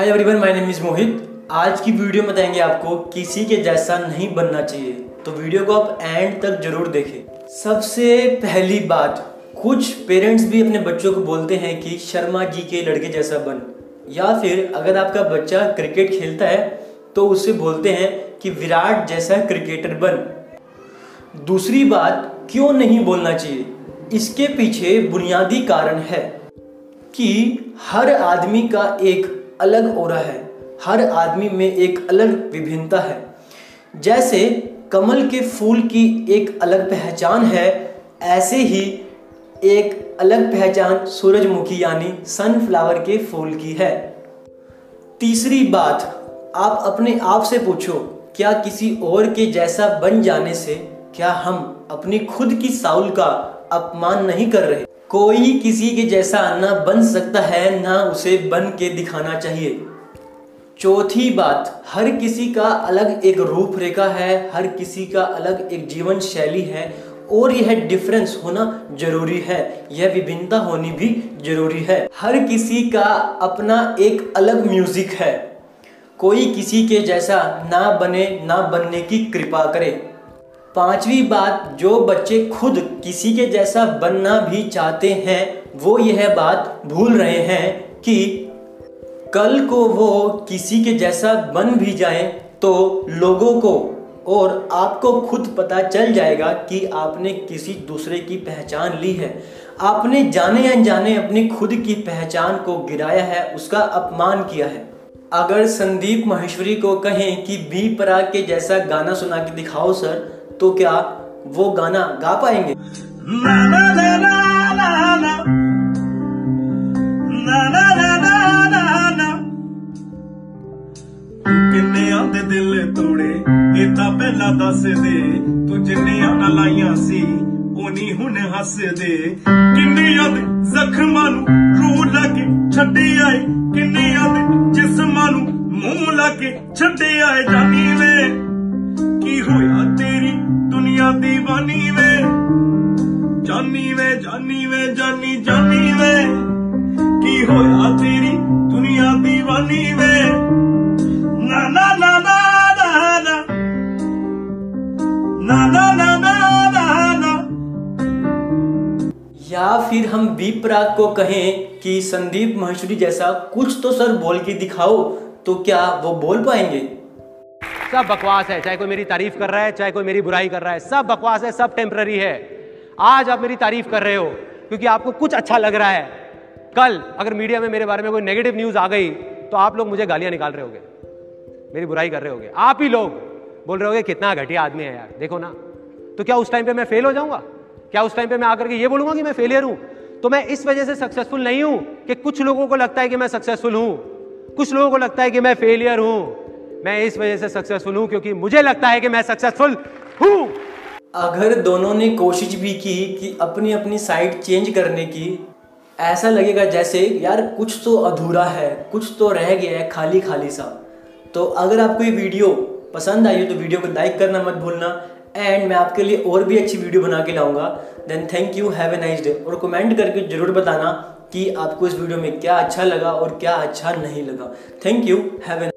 Hi everyone my name is Mohit आज की video में बताएँगे आपको किसी के जैसा नहीं बनना चाहिए। तो वीडियो को आप एंड तक ज़रूर देखें। सबसे पहली बात, कुछ पेरेंट्स भी अपने बच्चों को बोलते हैं कि शर्मा जी के लड़के जैसा बन। या फिर अगर आपका बच्चा क्रिकेट खेलता है तो उसे बोलते हैं कि विराट जैसा क्रिकेटर बन। दूसरी बात, क्यों नहीं बोलना चाहिए? इसके पीछे बुनियादी कारण है कि हर आदमी का एक अलग ओरा है। हर आदमी में एक अलग विभिन्नता है। जैसे कमल के फूल की एक अलग पहचान है, ऐसे ही एक अलग पहचान सूरजमुखी यानी सनफ्लावर के फूल की है। तीसरी बात, आप अपने आप से पूछो, क्या किसी और के जैसा बन जाने से क्या हम अपनी खुद की साउल का अपमान नहीं कर रहे? कोई किसी के जैसा ना बन सकता है, ना उसे बन के दिखाना चाहिए। चौथी बात, हर किसी का अलग एक रूपरेखा है, हर किसी का अलग एक जीवन शैली है, और यह डिफरेंस होना ज़रूरी है, यह विभिन्नता होनी भी ज़रूरी है। हर किसी का अपना एक अलग म्यूज़िक है। कोई किसी के जैसा ना बने, ना बनने की कृपा करे। पांचवी बात जो बच्चे खुद किसी के जैसा बनना भी चाहते हैं, वो यह बात भूल रहे हैं कि कल को वो किसी के जैसा बन भी जाए तो लोगों को और आपको खुद पता चल जाएगा कि आपने किसी दूसरे की पहचान ली है। आपने जाने अनजाने अपनी खुद की पहचान को गिराया है, उसका अपमान किया है। अगर संदीप महेश्वरी को कहें कि बी पराग के जैसा गाना सुना के दिखाओ, सर तो क्या वो गाना गा पाएंगे Na na na na na na. Na na na na na na. ਤੂੰ ਕਿੰਨਿਆਂ ਦੇ ਦਿਲ ਤੋੜੇ ਇਹ ਤਾਂ ਪਹਿਲਾਂ ਦੱਸ ਦੇ ਤੂੰ ਜਿੰਨੀਆਂ ਨਾਲ ਲਾਈਆਂ ਸੀ ਉਹ ਨਹੀਂ ਹੁਣ ਹੱਸਦੇ ਕਿੰਨਿਆਂ ਦੇ ਜ਼ਖਮਾਂ ਨੂੰ ਰੂਹ ਲਾ ਕੇ ਛੱਡੇ ਆਏ ਕਿੰਨਿਆਂ ਦੇ ਜਿਸਮਾਂ ਨੂੰ ਮੂੰਹ ਲਾ ਕੇ ਛੱਡੇ ਆਏ ਜਾਨੀ ਵੇ ਕੀ ਹੋਇਆ ਤੇਰੀ ਦੁਨੀਆ ਦੀਵਾਨੀ ਵੇ ਜਾਨੀ ਵੇ ਜਾਨੀ ਵੇ ਜਾਨੀ ਜਾਨੀ ਵੇ ਕੀ ਹੋਇਆ ਤੇਰੀ ਦੁਨੀਆ ਦੀਵਾਨੀ ਵੇ ਨਾ ਨਾ ਨਾ ਨਾ ਨਾ ਨਾ ਨਾ ਨਾ ਨਾ ਨਾ ਨਾ ਨਾ या फिर हम बी पराग को कहें कि संदीप महेश्वरी जैसा कुछ तो सर बोल के दिखाओ तो क्या वो बोल पाएंगे सब बकवास है, चाहे कोई मेरी तारीफ़ कर रहा है, चाहे कोई मेरी बुराई कर रहा है, सब बकवास है, सब टेम्पररी है। आज आप मेरी तारीफ़ कर रहे हो, क्योंकि आपको कुछ अच्छा लग रहा है। कल अगर मीडिया में मेरे बारे में कोई नेगेटिव न्यूज़ आ गई तो आप लोग मुझे गालियाँ निकाल रहे होगे। मेरी बुराई कर रहे होगे। आप ही लोग बोल रहे होगे, कितना घटिया आदमी है यार, देखो ना। तो क्या उस टाइम पे मैं फेल हो जाऊँगा? क्या उस टाइम पे मैं आकर के ये बोलूँगा कि मैं फेलियर हूँ? तो मैं इस वजह से सक्सेसफुल नहीं हूँ कि कुछ लोगों को लगता है कि मैं सक्सेसफुल हूँ। कुछ लोगों को लगता है कि मैं फेलियर हूँ। मैं इस वजह से सक्सेसफुल हूँ क्योंकि मुझे लगता है कि मैं सक्सेसफुल हूँ। अगर दोनों ने कोशिश भी की कि अपनी अपनी साइड चेंज करने की, ऐसा लगेगा जैसे, यार, कुछ तो अधूरा है, कुछ तो रह गया है खाली खाली सा। तो अगर आपको ये वीडियो पसंद आई हो तो वीडियो को लाइक करना मत भूलना। एंड मैं आपके लिए और भी अच्छी वीडियो बना के लाऊँगा। Then thank you have a nice day और कमेंट करके ज़रूर बताना कि आपको इस वीडियो में क्या अच्छा लगा और क्या अच्छा नहीं लगा। Thank you have A